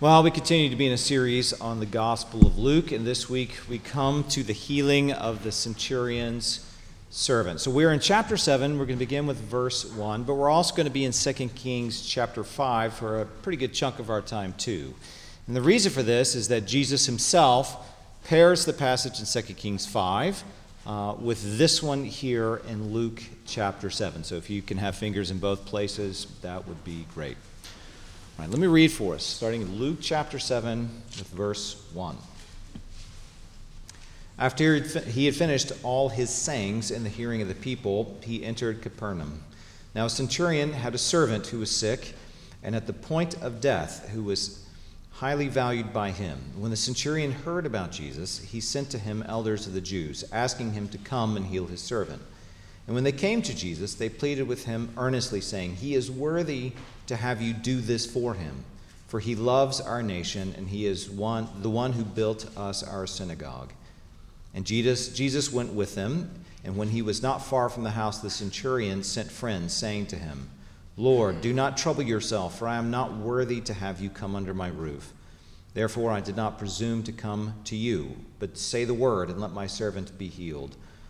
Well, we continue to be in a series on the Gospel of Luke, and this week we come to the healing of the centurion's servant. So we're in chapter 7. We're going to begin with verse 1, but we're also going to be in 2 Kings chapter 5 for a pretty good chunk of our time, too. And the reason for this is that Jesus himself pairs the passage in 2 Kings 5 uh, with this one here in Luke chapter 7. So if you can have fingers in both places, that would be great. All right, let me read for us, starting in Luke chapter 7 with verse 1. After he had finished all his sayings in the hearing of the people, he entered Capernaum. Now, a centurion had a servant who was sick and at the point of death, who was highly valued by him. When the centurion heard about Jesus, he sent to him elders of the Jews, asking him to come and heal his servant. And when they came to Jesus, they pleaded with him earnestly, saying, He is worthy to have you do this for him, for he loves our nation, and he is one, the one who built us our synagogue. And Jesus, Jesus went with them, and when he was not far from the house, the centurion sent friends, saying to him, Lord, do not trouble yourself, for I am not worthy to have you come under my roof. Therefore, I did not presume to come to you, but say the word, and let my servant be healed.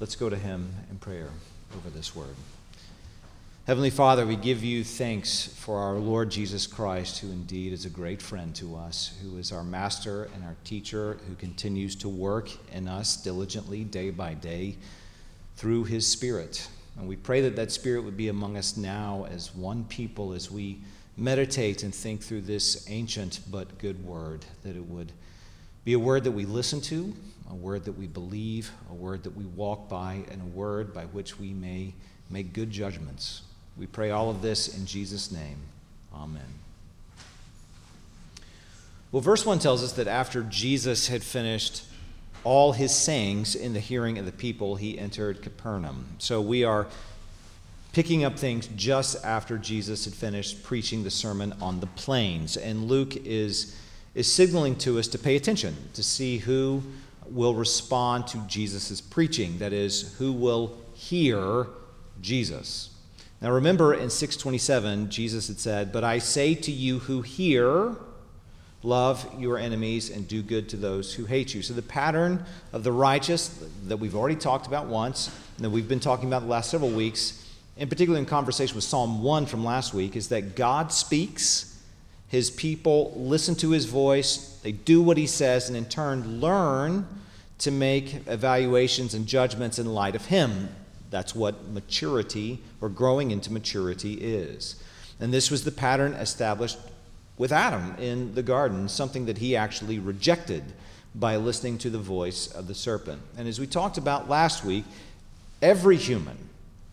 Let's go to him in prayer over this word. Heavenly Father, we give you thanks for our Lord Jesus Christ, who indeed is a great friend to us, who is our master and our teacher, who continues to work in us diligently day by day through his Spirit. And we pray that that Spirit would be among us now as one people as we meditate and think through this ancient but good word, that it would be a word that we listen to, a word that we believe, a word that we walk by, and a word by which we may make good judgments. We pray all of this in Jesus' name. Amen. Well, verse 1 tells us that after Jesus had finished all his sayings in the hearing of the people, he entered Capernaum. So we are picking up things just after Jesus had finished preaching the sermon on the plains. And Luke is, is signaling to us to pay attention, to see who will respond to Jesus' preaching. That is, who will hear Jesus. Now remember in 627, Jesus had said, But I say to you who hear, love your enemies and do good to those who hate you. So the pattern of the righteous that we've already talked about once, and that we've been talking about the last several weeks, in particular in conversation with Psalm 1 from last week, is that God speaks, his people listen to his voice, they do what he says, and in turn learn to make evaluations and judgments in light of Him. That's what maturity or growing into maturity is. And this was the pattern established with Adam in the garden, something that he actually rejected by listening to the voice of the serpent. And as we talked about last week, every human,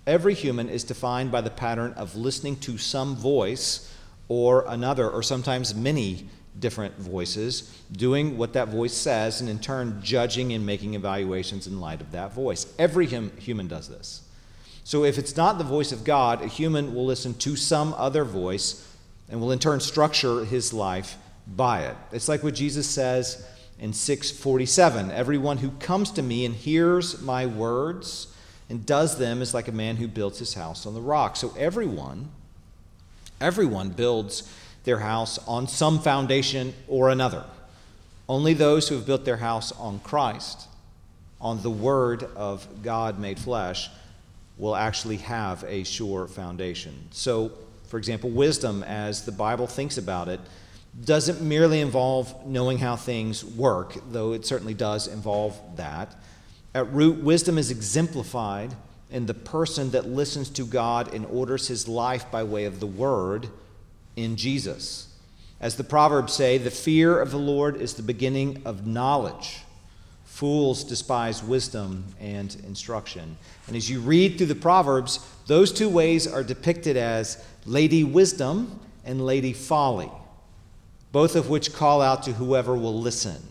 every human is defined by the pattern of listening to some voice or another, or sometimes many different voices, doing what that voice says, and in turn judging and making evaluations in light of that voice. Every hum- human does this. So if it's not the voice of God, a human will listen to some other voice and will in turn structure his life by it. It's like what Jesus says in 647 Everyone who comes to me and hears my words and does them is like a man who builds his house on the rock. So everyone, everyone builds their house on some foundation or another. Only those who have built their house on Christ, on the Word of God made flesh, will actually have a sure foundation. So, for example, wisdom, as the Bible thinks about it, doesn't merely involve knowing how things work, though it certainly does involve that. At root, wisdom is exemplified in the person that listens to God and orders his life by way of the Word in Jesus. As the Proverbs say, the fear of the Lord is the beginning of knowledge. Fools despise wisdom and instruction. And as you read through the Proverbs, those two ways are depicted as Lady Wisdom and Lady Folly. both of which call out to whoever will listen.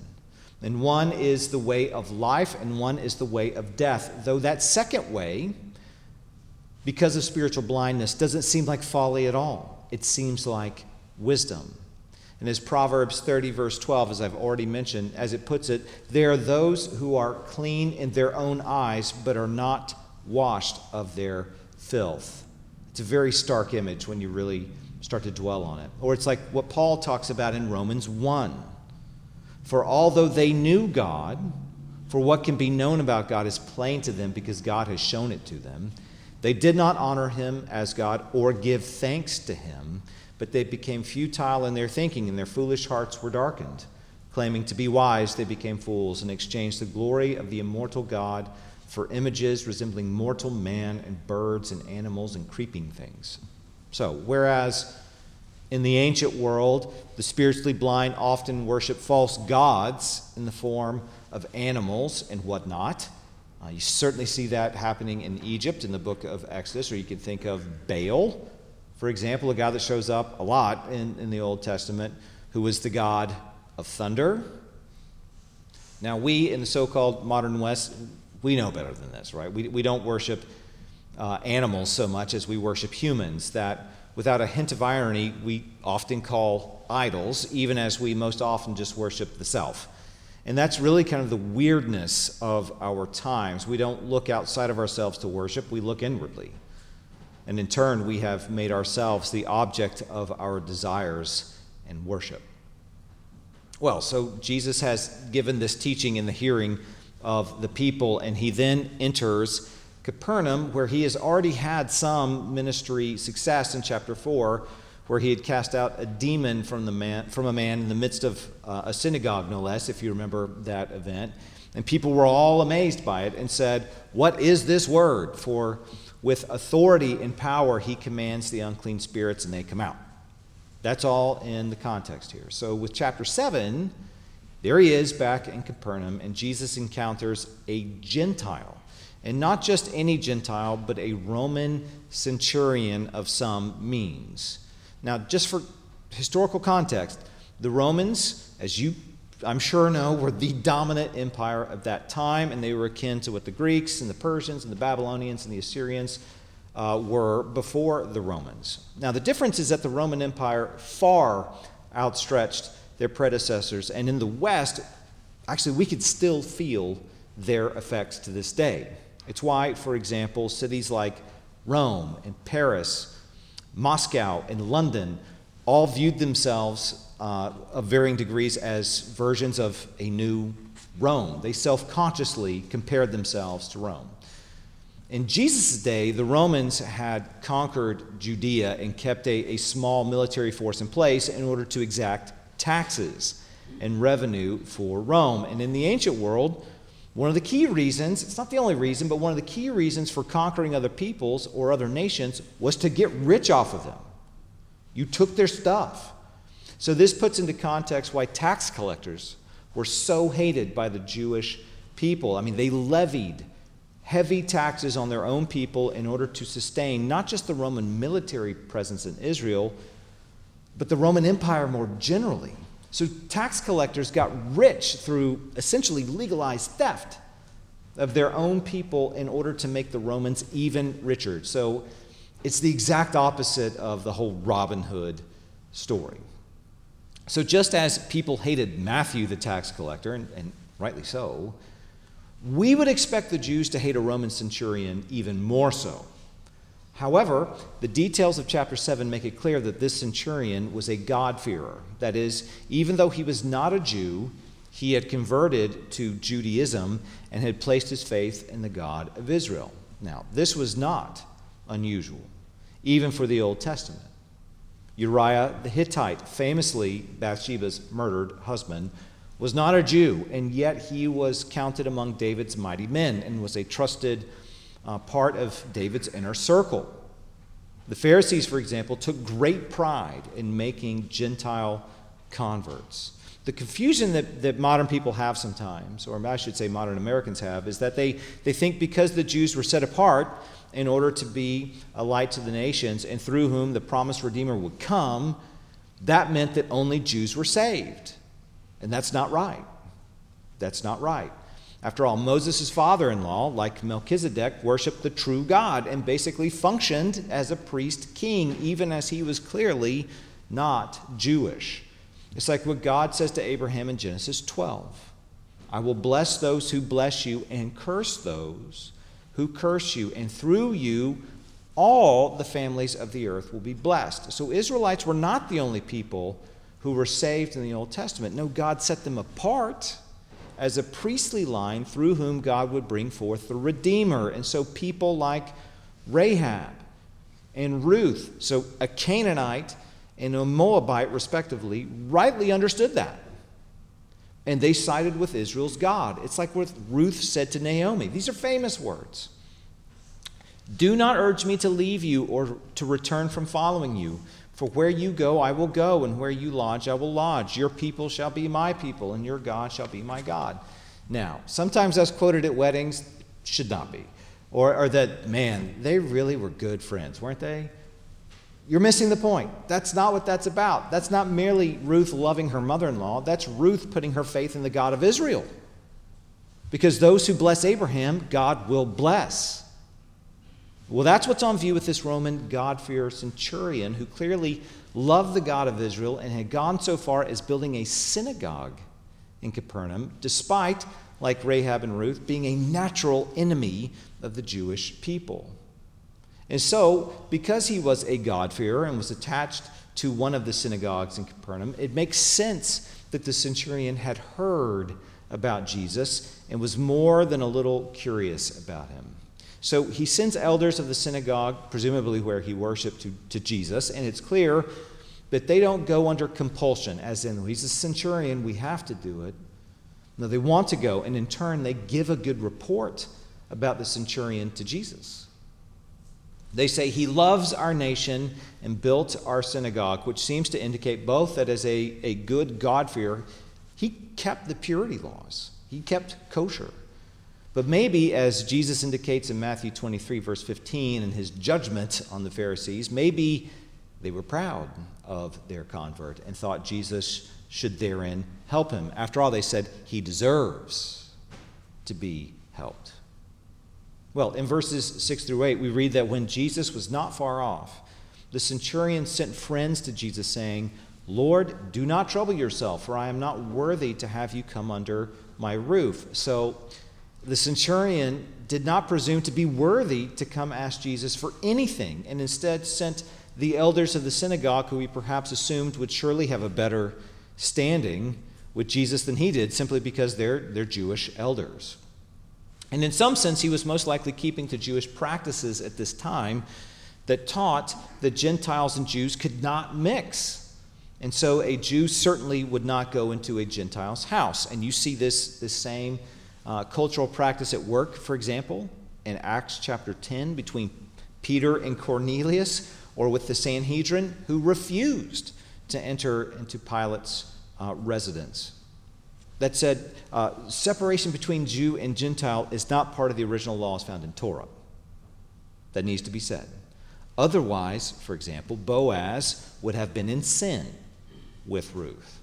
And one is the way of life, and one is the way of death. Though that second way, because of spiritual blindness, doesn't seem like folly at all. It seems like wisdom. And as Proverbs 30, verse 12, as I've already mentioned, as it puts it, there are those who are clean in their own eyes, but are not washed of their filth. It's a very stark image when you really start to dwell on it. Or it's like what Paul talks about in Romans 1. For although they knew God, for what can be known about God is plain to them because God has shown it to them, they did not honor him as God or give thanks to him, but they became futile in their thinking, and their foolish hearts were darkened. Claiming to be wise, they became fools and exchanged the glory of the immortal God for images resembling mortal man and birds and animals and creeping things. So, whereas in the ancient world, the spiritually blind often worship false gods in the form of animals and whatnot. Uh, you certainly see that happening in Egypt in the book of Exodus, or you can think of Baal, for example, a god that shows up a lot in, in the Old Testament, who was the god of thunder. Now, we in the so called modern West, we know better than this, right? We, we don't worship uh, animals so much as we worship humans, that without a hint of irony, we often call idols, even as we most often just worship the self. And that's really kind of the weirdness of our times. We don't look outside of ourselves to worship, we look inwardly. And in turn, we have made ourselves the object of our desires and worship. Well, so Jesus has given this teaching in the hearing of the people, and he then enters Capernaum, where he has already had some ministry success in chapter 4, where he had cast out a demon from, the man, from a man in the midst of uh, a synagogue, no less, if you remember that event. And people were all amazed by it and said, What is this word? For with authority and power he commands the unclean spirits and they come out. That's all in the context here. So, with chapter 7, there he is back in Capernaum, and Jesus encounters a Gentile and not just any Gentile, but a Roman centurion of some means. Now, just for historical context, the Romans, as you I'm sure know, were the dominant empire of that time, and they were akin to what the Greeks and the Persians and the Babylonians and the Assyrians uh, were before the Romans. Now, the difference is that the Roman Empire far outstretched their predecessors, and in the West, actually, we could still feel their effects to this day. It's why, for example, cities like Rome and Paris, Moscow and London all viewed themselves uh, of varying degrees as versions of a new Rome. They self consciously compared themselves to Rome. In Jesus' day, the Romans had conquered Judea and kept a, a small military force in place in order to exact taxes and revenue for Rome. And in the ancient world, one of the key reasons, it's not the only reason, but one of the key reasons for conquering other peoples or other nations was to get rich off of them. You took their stuff. So, this puts into context why tax collectors were so hated by the Jewish people. I mean, they levied heavy taxes on their own people in order to sustain not just the Roman military presence in Israel, but the Roman Empire more generally. So tax collectors got rich through essentially legalized theft of their own people in order to make the Romans even richer. So it's the exact opposite of the whole Robin Hood story. So just as people hated Matthew the tax collector, and, and rightly so, we would expect the Jews to hate a Roman centurion even more so. However, the details of chapter 7 make it clear that this centurion was a God-fearer. That is, even though he was not a Jew, he had converted to Judaism and had placed his faith in the God of Israel. Now, this was not unusual, even for the Old Testament. Uriah the Hittite, famously Bathsheba's murdered husband, was not a Jew, and yet he was counted among David's mighty men and was a trusted uh, part of David's inner circle. The Pharisees, for example, took great pride in making Gentile converts. The confusion that, that modern people have sometimes, or I should say modern Americans have, is that they, they think because the Jews were set apart in order to be a light to the nations and through whom the promised Redeemer would come, that meant that only Jews were saved. And that's not right. That's not right. After all, Moses' father in law, like Melchizedek, worshiped the true God and basically functioned as a priest king, even as he was clearly not Jewish. It's like what God says to Abraham in Genesis 12 I will bless those who bless you and curse those who curse you, and through you, all the families of the earth will be blessed. So, Israelites were not the only people who were saved in the Old Testament. No, God set them apart as a priestly line through whom God would bring forth the Redeemer. And so, people like Rahab and Ruth, so a Canaanite and a Moabite, respectively, rightly understood that. And they sided with Israel's God. It's like what Ruth said to Naomi. These are famous words. Do not urge me to leave you or to return from following you. For where you go, I will go, and where you lodge, I will lodge. Your people shall be my people, and your God shall be my God. Now, sometimes that's quoted at weddings, should not be. Or, or that, man, they really were good friends, weren't they? You're missing the point. That's not what that's about. That's not merely Ruth loving her mother in law, that's Ruth putting her faith in the God of Israel. Because those who bless Abraham, God will bless. Well, that's what's on view with this Roman God-fearer centurion who clearly loved the God of Israel and had gone so far as building a synagogue in Capernaum, despite, like Rahab and Ruth, being a natural enemy of the Jewish people. And so, because he was a God-fearer and was attached to one of the synagogues in Capernaum, it makes sense that the centurion had heard about Jesus and was more than a little curious about him. So he sends elders of the synagogue, presumably where he worshiped, to, to Jesus, and it's clear that they don't go under compulsion, as in, he's a centurion, we have to do it. No, they want to go, and in turn, they give a good report about the centurion to Jesus. They say he loves our nation and built our synagogue, which seems to indicate both that as a, a good God-fearer, he kept the purity laws, he kept kosher. But maybe, as Jesus indicates in Matthew 23, verse 15, in his judgment on the Pharisees, maybe they were proud of their convert and thought Jesus should therein help him. After all, they said he deserves to be helped. Well, in verses 6 through 8, we read that when Jesus was not far off, the centurion sent friends to Jesus, saying, Lord, do not trouble yourself, for I am not worthy to have you come under my roof. So, the centurion did not presume to be worthy to come ask Jesus for anything, and instead sent the elders of the synagogue, who he perhaps assumed would surely have a better standing with Jesus than he did, simply because they're, they're Jewish elders. And in some sense, he was most likely keeping to Jewish practices at this time that taught that Gentiles and Jews could not mix. And so a Jew certainly would not go into a Gentile's house. And you see this, this same uh, cultural practice at work, for example, in Acts chapter 10 between Peter and Cornelius, or with the Sanhedrin, who refused to enter into Pilate's uh, residence. That said, uh, separation between Jew and Gentile is not part of the original laws found in Torah. That needs to be said. Otherwise, for example, Boaz would have been in sin with Ruth.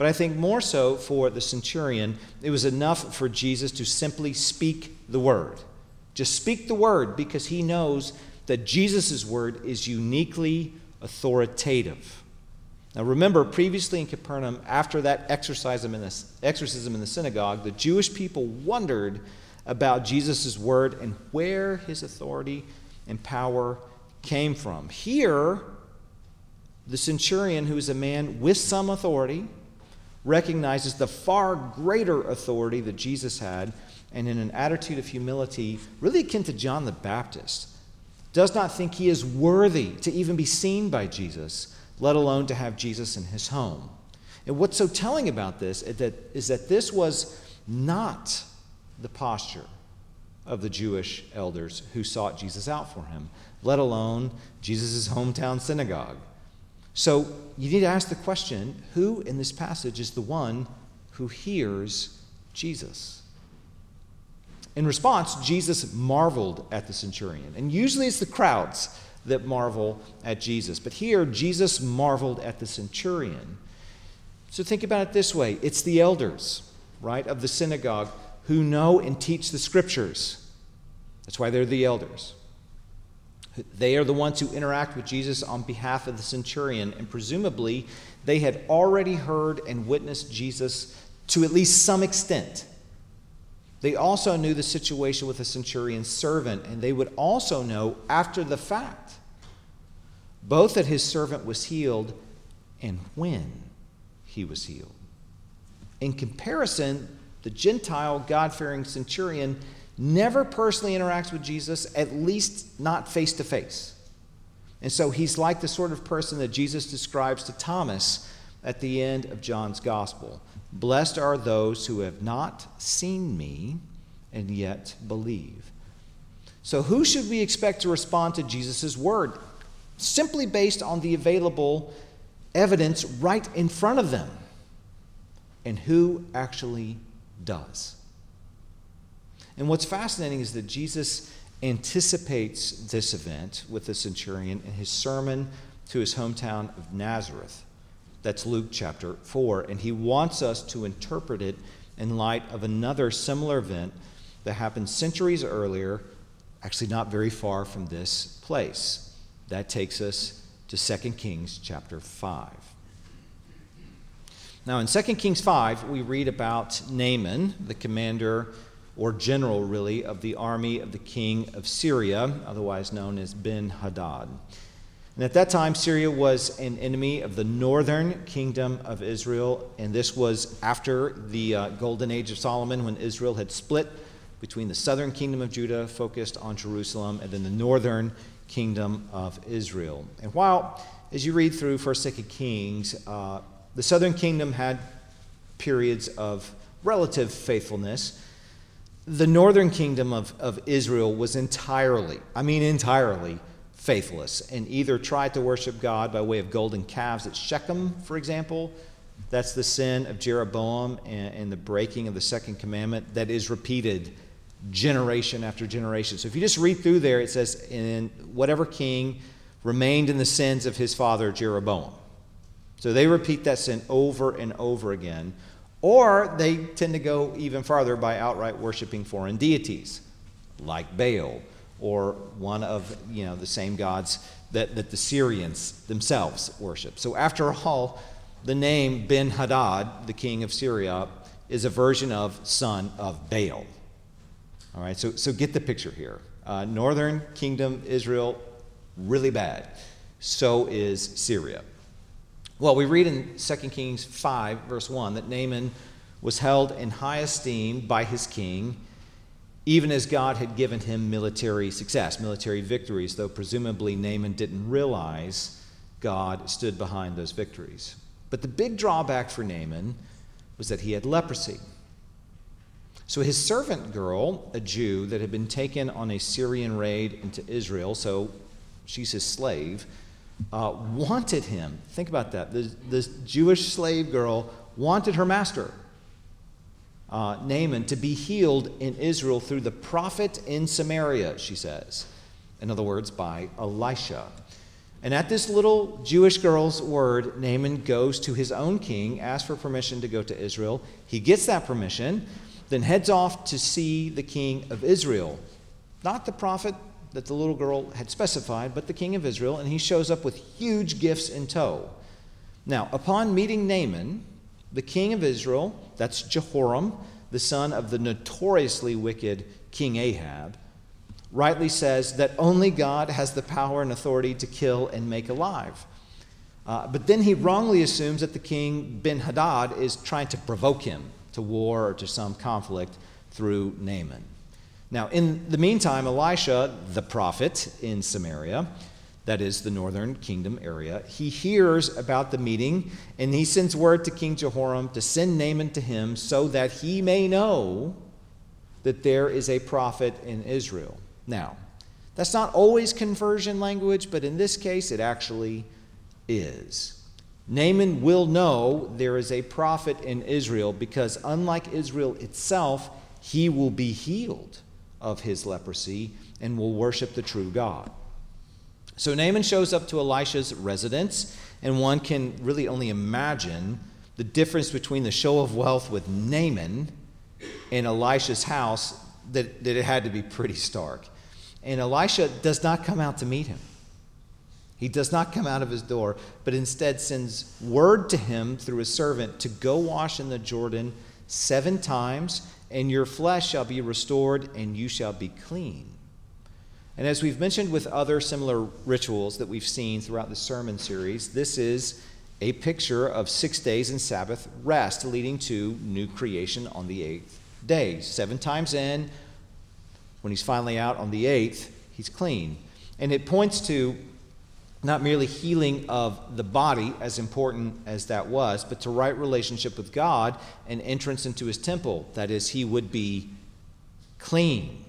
But I think more so for the centurion, it was enough for Jesus to simply speak the word. Just speak the word because he knows that Jesus' word is uniquely authoritative. Now remember, previously in Capernaum, after that exorcism in the, exorcism in the synagogue, the Jewish people wondered about Jesus' word and where his authority and power came from. Here, the centurion, who is a man with some authority, recognizes the far greater authority that Jesus had, and in an attitude of humility, really akin to John the Baptist, does not think he is worthy to even be seen by Jesus, let alone to have Jesus in his home. And what's so telling about this is that, is that this was not the posture of the Jewish elders who sought Jesus out for him, let alone Jesus' hometown synagogue. So you need to ask the question who in this passage is the one who hears Jesus? In response, Jesus marveled at the centurion. And usually it's the crowds that marvel at Jesus. But here, Jesus marveled at the centurion. So think about it this way it's the elders, right, of the synagogue who know and teach the scriptures. That's why they're the elders. They are the ones who interact with Jesus on behalf of the centurion, and presumably they had already heard and witnessed Jesus to at least some extent. They also knew the situation with the centurion's servant, and they would also know after the fact both that his servant was healed and when he was healed. In comparison, the Gentile, God fearing centurion never personally interacts with Jesus, at least not face to face. And so he's like the sort of person that Jesus describes to Thomas at the end of John's gospel. Blessed are those who have not seen me and yet believe. So, who should we expect to respond to Jesus' word? Simply based on the available evidence right in front of them. And who actually does? And what's fascinating is that Jesus anticipates this event with the centurion in his sermon to his hometown of Nazareth. That's Luke chapter 4. And he wants us to interpret it in light of another similar event that happened centuries earlier, actually not very far from this place. That takes us to 2 Kings chapter 5. Now, in 2 Kings 5, we read about Naaman, the commander or general, really, of the army of the king of Syria, otherwise known as Ben Hadad. And at that time, Syria was an enemy of the northern kingdom of Israel, and this was after the uh, golden age of Solomon when Israel had split between the southern kingdom of Judah, focused on Jerusalem, and then the northern kingdom of Israel. And while, as you read through 1st, 2nd Kings, uh, the southern kingdom had periods of relative faithfulness, the northern kingdom of, of Israel was entirely, I mean entirely, faithless and either tried to worship God by way of golden calves at Shechem, for example. That's the sin of Jeroboam and, and, the breaking of the second commandment that is repeated generation after generation. So if you just read through there, it says, and whatever king remained in the sins of his father Jeroboam. So they repeat that sin over and over again. Or they tend to go even farther by outright worshiping foreign deities, like Baal or one of you know the same gods that, that the Syrians themselves worship. So after all, the name Ben Hadad, the king of Syria, is a version of son of Baal. All right, so, so get the picture here. Uh, northern kingdom, Israel, really bad. So is Syria. Well, we read in 2 Kings 5, verse 1, that Naaman was held in high esteem by his king even as God had given him military success, military victories, though presumably Naaman didn't realize God stood behind those victories. But the big drawback for Naaman was that he had leprosy. So his servant girl, a Jew that had been taken on a Syrian raid into Israel, so she's his slave, uh, wanted him. Think about that. This, this Jewish slave girl wanted her master uh, Naaman to be healed in Israel through the prophet in Samaria, she says. In other words, by Elisha. And at this little Jewish girl's word, Naaman goes to his own king, asks for permission to go to Israel. He gets that permission, then heads off to see the king of Israel. Not the prophet that the little girl had specified, but the king of Israel, and he shows up with huge gifts in tow. Now, upon meeting Naaman, the king of Israel, that's Jehoram, the son of the notoriously wicked King Ahab, rightly says that only God has the power and authority to kill and make alive. Uh, but then he wrongly assumes that the king Ben Hadad is trying to provoke him to war or to some conflict through Naaman. Now, in the meantime, Elisha, the prophet in Samaria, that is the northern kingdom area, he hears about the meeting and he sends word to King Jehoram to send Naaman to him so that he may know that there is a prophet in Israel. Now, that's not always conversion language, but in this case, it actually is. Naaman will know there is a prophet in Israel because, unlike Israel itself, he will be healed of his leprosy and will worship the true God. So Naaman shows up to Elisha's residence, and one can really only imagine the difference between the show of wealth with Naaman in Elisha's house, that, that it had to be pretty stark. And Elisha does not come out to meet him. He does not come out of his door, but instead sends word to him through his servant to go wash in the Jordan seven times, and your flesh shall be restored, and you shall be clean. And as we've mentioned with other similar rituals that we've seen throughout the sermon series, this is a picture of six days in Sabbath rest, leading to new creation on the eighth day. Seven times in, when he's finally out on the eighth, he's clean. And it points to not merely healing of the body, as important as that was, but to right relationship with God and entrance into his temple. That is, he would be clean.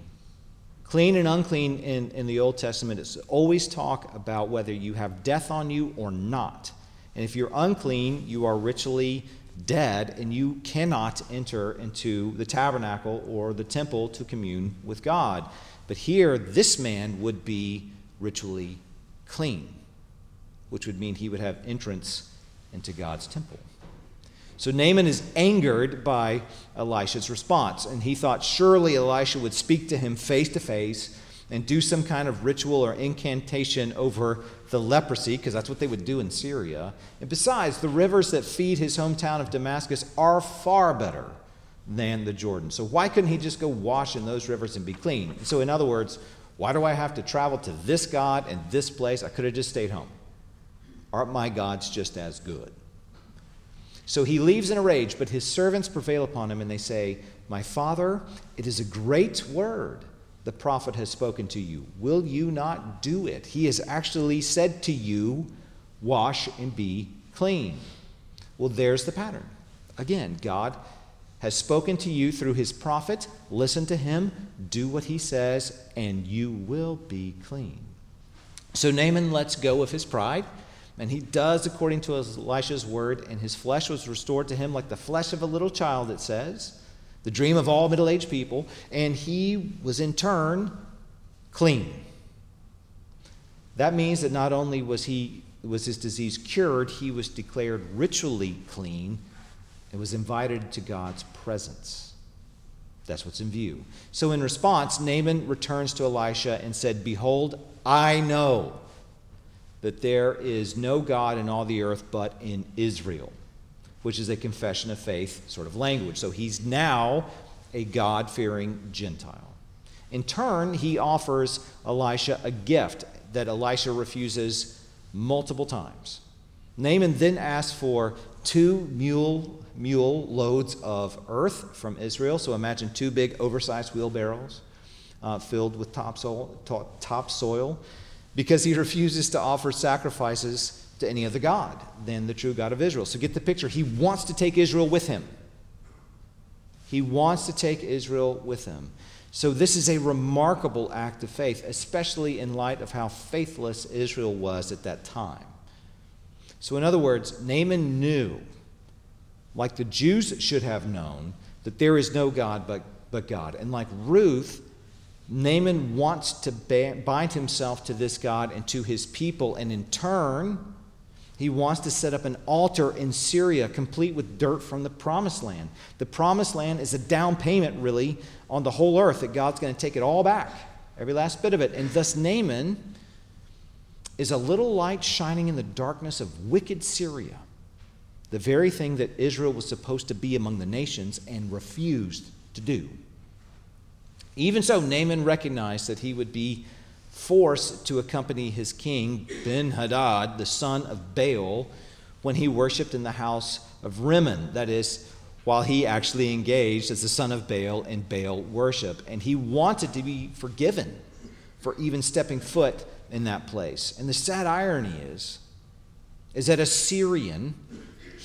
Clean and unclean in, in the Old Testament is always talk about whether you have death on you or not. And if you're unclean, you are ritually dead and you cannot enter into the tabernacle or the temple to commune with God. But here, this man would be ritually clean, which would mean he would have entrance into God's temple. So Naaman is angered by Elisha's response, and he thought surely Elisha would speak to him face to face and do some kind of ritual or incantation over the leprosy, because that's what they would do in Syria. And besides, the rivers that feed his hometown of Damascus are far better than the Jordan. So why couldn't he just go wash in those rivers and be clean? So, in other words, why do I have to travel to this God and this place? I could have just stayed home. Aren't my gods just as good? So he leaves in a rage, but his servants prevail upon him, and they say, My father, it is a great word the prophet has spoken to you. Will you not do it? He has actually said to you, Wash and be clean. Well, there's the pattern. Again, God has spoken to you through his prophet. Listen to him, do what he says, and you will be clean. So Naaman lets go of his pride and he does according to Elisha's word, and his flesh was restored to him like the flesh of a little child, it says, the dream of all middle aged people, and he was in turn clean. That means that not only was he was his disease cured, he was declared ritually clean and was invited to God's presence. That's what's in view. So, in response, Naaman returns to Elisha and said, Behold, I know that there is no God in all the earth but in Israel, which is a confession of faith sort of language. So he's now a God fearing Gentile. In turn, he offers Elisha a gift that Elisha refuses multiple times. Naaman then asks for two mule, mule loads of earth from Israel. So imagine two big, oversized wheelbarrows uh, filled with topsoil, topsoil because he refuses to offer sacrifices to any other God than the true God of Israel. So get the picture. He wants to take Israel with him. He wants to take Israel with him. So this is a remarkable act of faith, especially in light of how faithless Israel was at that time. So, in other words, Naaman knew, like the Jews should have known, that there is no God but, but God. And like Ruth, Naaman wants to bind himself to this God and to his people, and in turn, he wants to set up an altar in Syria, complete with dirt from the promised land. The promised land is a down payment, really, on the whole earth that God's going to take it all back, every last bit of it. And thus, Naaman is a little light shining in the darkness of wicked Syria, the very thing that Israel was supposed to be among the nations and refused to do. Even so, Naaman recognized that he would be forced to accompany his king, Ben Hadad, the son of Baal, when he worshiped in the house of Rimmon. That is, while he actually engaged as the son of Baal in Baal worship. And he wanted to be forgiven for even stepping foot in that place. And the sad irony is, is that a Syrian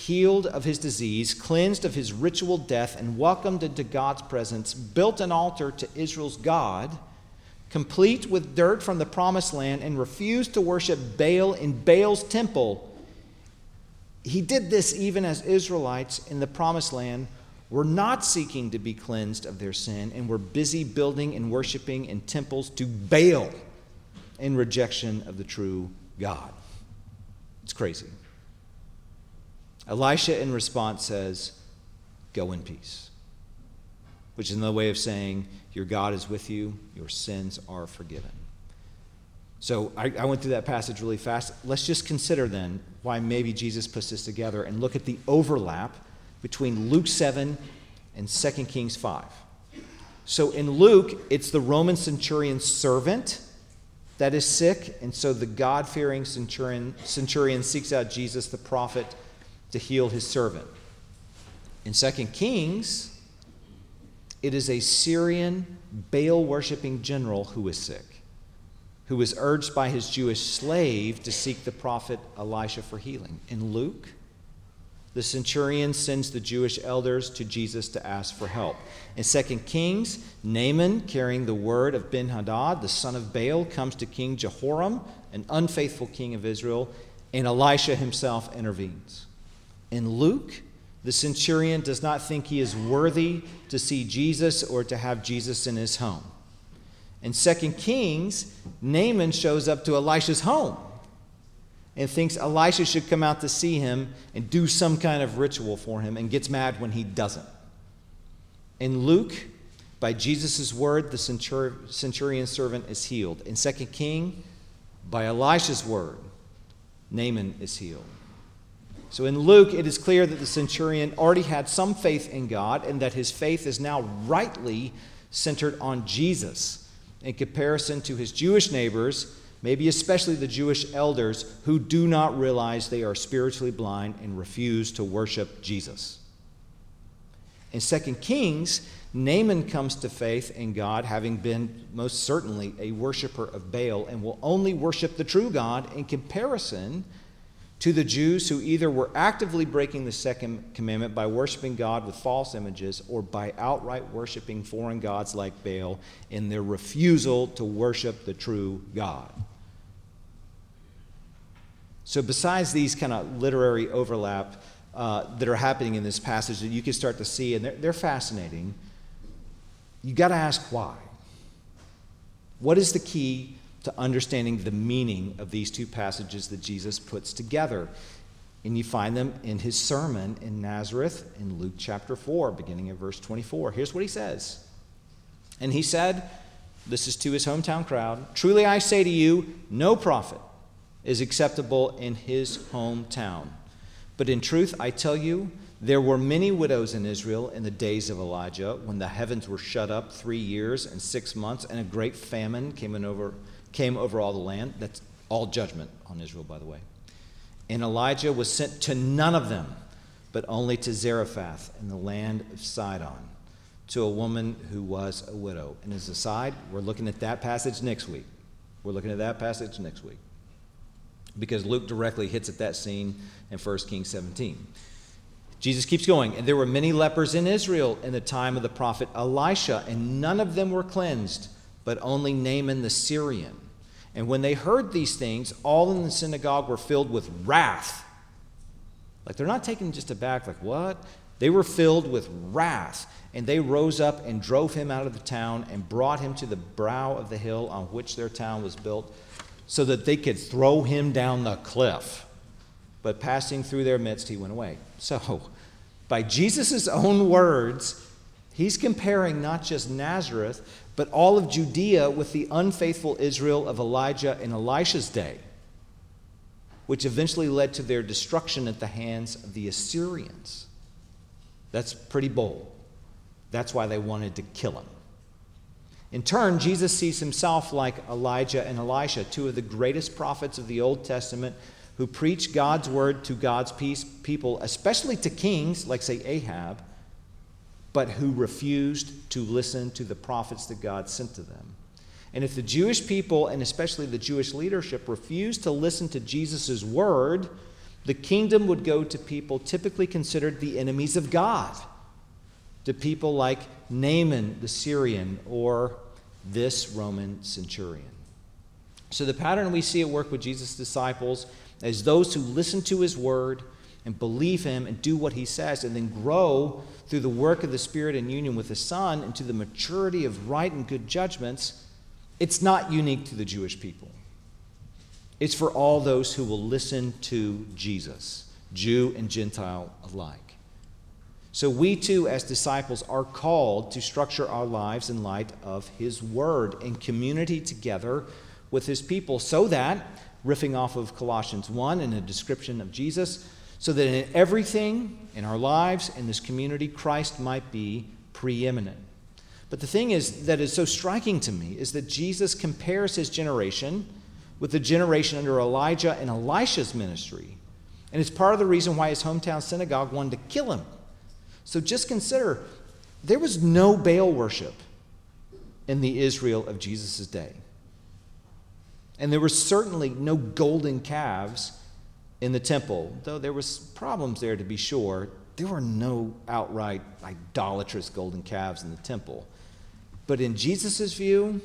healed of his disease, cleansed of his ritual death, and welcomed into God's presence, built an altar to Israel's God, complete with dirt from the promised land, and refused to worship Baal in Baal's temple. He did this even as Israelites in the promised land were not seeking to be cleansed of their sin and were busy building and worshiping in temples to Baal in rejection of the true God. It's crazy. Elisha, in response, says, Go in peace, which is another way of saying, Your God is with you, your sins are forgiven. So I, I, went through that passage really fast. Let's just consider then why maybe Jesus puts this together and look at the overlap between Luke 7 and 2 Kings 5. So in Luke, it's the Roman centurion's servant that is sick, and so the God fearing centurion, centurion seeks out Jesus, the prophet, to heal his servant. In 2 Kings, it is a Syrian Baal worshiping general who is sick who was urged by his Jewish slave to seek the prophet Elisha for healing. In Luke, the centurion sends the Jewish elders to Jesus to ask for help. In 2 Kings, Naaman, carrying the word of Ben Hadad, the son of Baal, comes to King Jehoram, an unfaithful king of Israel, and Elisha himself intervenes. In Luke, the centurion does not think he is worthy to see Jesus or to have Jesus in his home. In 2 Kings, Naaman shows up to Elisha's home and thinks Elisha should come out to see him and do some kind of ritual for him and gets mad when he doesn't. In Luke, by Jesus' word, the centurion servant is healed. In 2 King, by Elisha's word, Naaman is healed. So in Luke, it is clear that the centurion already had some faith in God and that his faith is now rightly centered on Jesus in comparison to his Jewish neighbors, maybe especially the Jewish elders who do not realize they are spiritually blind and refuse to worship Jesus. In 2 Kings, Naaman comes to faith in God, having been most certainly a worshiper of Baal, and will only worship the true God in comparison to the Jews who either were actively breaking the second commandment by worshiping God with false images or by outright worshiping foreign gods like Baal in their refusal to worship the true God. So, besides these kind of literary overlap uh, that are happening in this passage that you can start to see, and they're, they're fascinating, you got to ask why. What is the key to understanding the meaning of these two passages that Jesus puts together. And you find them in his sermon in Nazareth in Luke chapter 4, beginning in verse 24. Here's what he says. And he said, This is to his hometown crowd Truly I say to you, no prophet is acceptable in his hometown. But in truth, I tell you, there were many widows in Israel in the days of Elijah when the heavens were shut up three years and six months, and a great famine came in over came over all the land. That's all judgment on Israel, by the way. And Elijah was sent to none of them, but only to Zarephath in the land of Sidon, to a woman who was a widow. And as a side, we're looking at that passage next week. We're looking at that passage next week. Because Luke directly hits at that scene in 1 Kings 17. Jesus keeps going, and there were many lepers in Israel in the time of the prophet Elisha, and none of them were cleansed, but only Naaman the Syrian. And when they heard these things, all in the synagogue were filled with wrath. Like they're not taken just aback, like, what? They were filled with wrath. And they rose up and drove him out of the town and brought him to the brow of the hill on which their town was built, so that they could throw him down the cliff. But passing through their midst, he went away. So, by Jesus' own words, he's comparing not just Nazareth, but all of Judea with the unfaithful Israel of Elijah and Elisha's day, which eventually led to their destruction at the hands of the Assyrians. That's pretty bold. That's why they wanted to kill him. In turn, Jesus sees himself like Elijah and Elisha, two of the greatest prophets of the Old Testament who preach God's word to God's peace, people, especially to kings like, say, Ahab but who refused to listen to the prophets that God sent to them. And if the Jewish people, and especially the Jewish leadership, refused to listen to Jesus' word, the kingdom would go to people typically considered the enemies of God, to people like Naaman the Syrian or this Roman centurion. So the pattern we see at work with Jesus' disciples is those who listen to his word and believe him and do what he says and then grow through the work of the Spirit in union with the Son into the maturity of right and good judgments, it's not unique to the Jewish people. It's for all those who will listen to Jesus, Jew and Gentile alike. So we too, as disciples, are called to structure our lives in light of His Word in community together with His people, so that, riffing off of Colossians 1 and a description of Jesus, so that in everything in our lives, in this community, Christ might be preeminent. But the thing is that is so striking to me is that Jesus compares his generation with the generation under Elijah and Elisha's ministry. And it's part of the reason why his hometown synagogue wanted to kill him. So just consider there was no Baal worship in the Israel of Jesus' day. And there were certainly no golden calves in the temple, though there was problems there to be sure. There were no outright idolatrous golden calves in the temple. But in Jesus' view,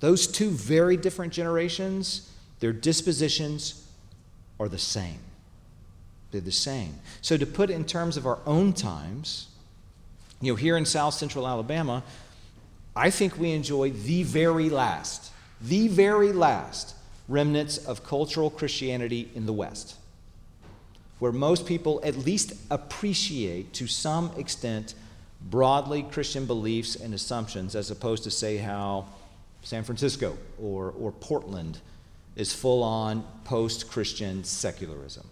those two very different generations, their dispositions are the same. They're the same. So, to put it in terms of our own times, you know, here in South Central Alabama, I think we enjoy the very last, the very last remnants of cultural Christianity in the West, where most people at least appreciate to some extent broadly Christian beliefs and assumptions, as opposed to, say, how San Francisco or, or Portland is full on post Christian secularism.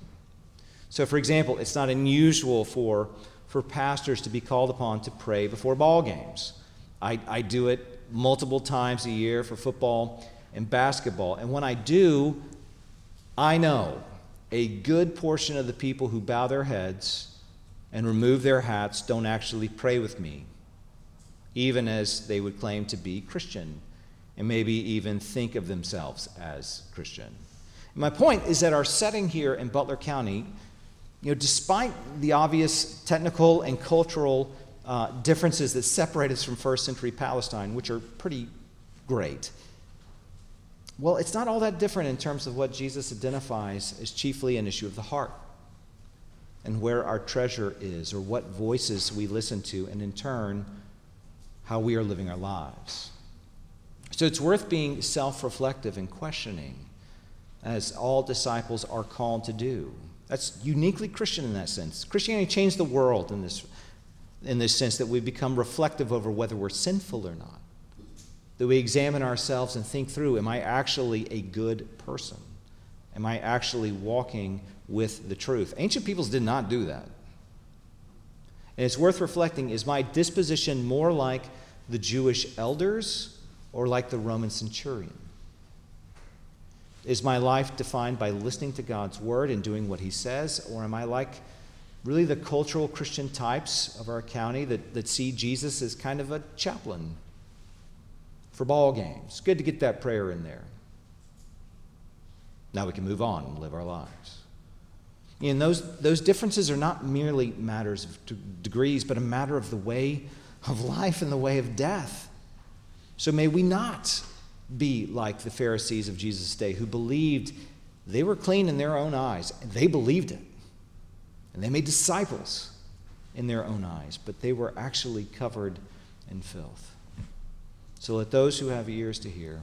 So, for example, it's not unusual for, for pastors to be called upon to pray before ball games. I, I do it multiple times a year for football and basketball. And when I do, I know a good portion of the people who bow their heads and remove their hats don't actually pray with me, even as they would claim to be Christian and maybe even think of themselves as Christian. My point is that our setting here in Butler County, you know, despite the obvious technical and cultural uh, differences that separate us from first century Palestine, which are pretty great, well, it's not all that different in terms of what Jesus identifies as chiefly an issue of the heart and where our treasure is, or what voices we listen to, and in turn, how we are living our lives. So it's worth being self reflective and questioning, as all disciples are called to do. That's uniquely Christian in that sense. Christianity changed the world in this, in this sense that we become reflective over whether we're sinful or not. That we examine ourselves and think through am I actually a good person? Am I actually walking with the truth? Ancient peoples did not do that. And it's worth reflecting is my disposition more like the Jewish elders or like the Roman centurion? Is my life defined by listening to God's word and doing what he says, or am I like really the cultural Christian types of our county that, that see Jesus as kind of a chaplain for ball games? Good to get that prayer in there. Now we can move on and live our lives. And those, those differences are not merely matters of degrees, but a matter of the way of life and the way of death. So may we not be like the Pharisees of Jesus' day who believed they were clean in their own eyes. They believed it. And they made disciples in their own eyes, but they were actually covered in filth. So let those who have ears to hear,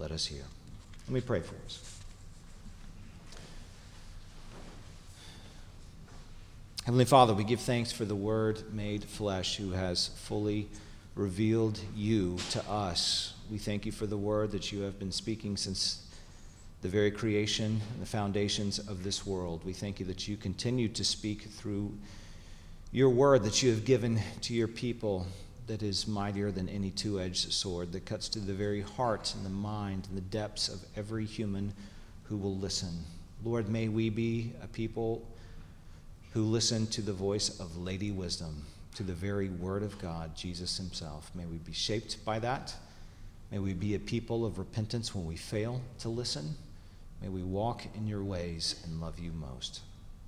let us hear. Let me pray for us. Heavenly Father, we give thanks for the Word made flesh who has fully revealed you to us. We thank you for the Word that you have been speaking since the very creation and the foundations of this world. We thank you that you continue to speak through your Word that you have given to your people that is mightier than any two edged sword, that cuts to the very heart and the mind and the depths of every human who will listen. Lord, may we be a people who listen to the voice of Lady Wisdom, to the very Word of God, Jesus Himself. May we be shaped by that. May we be a people of repentance when we fail to listen. May we walk in your ways and love you most.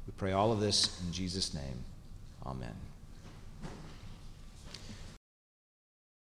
We pray all of this in Jesus' name. Amen.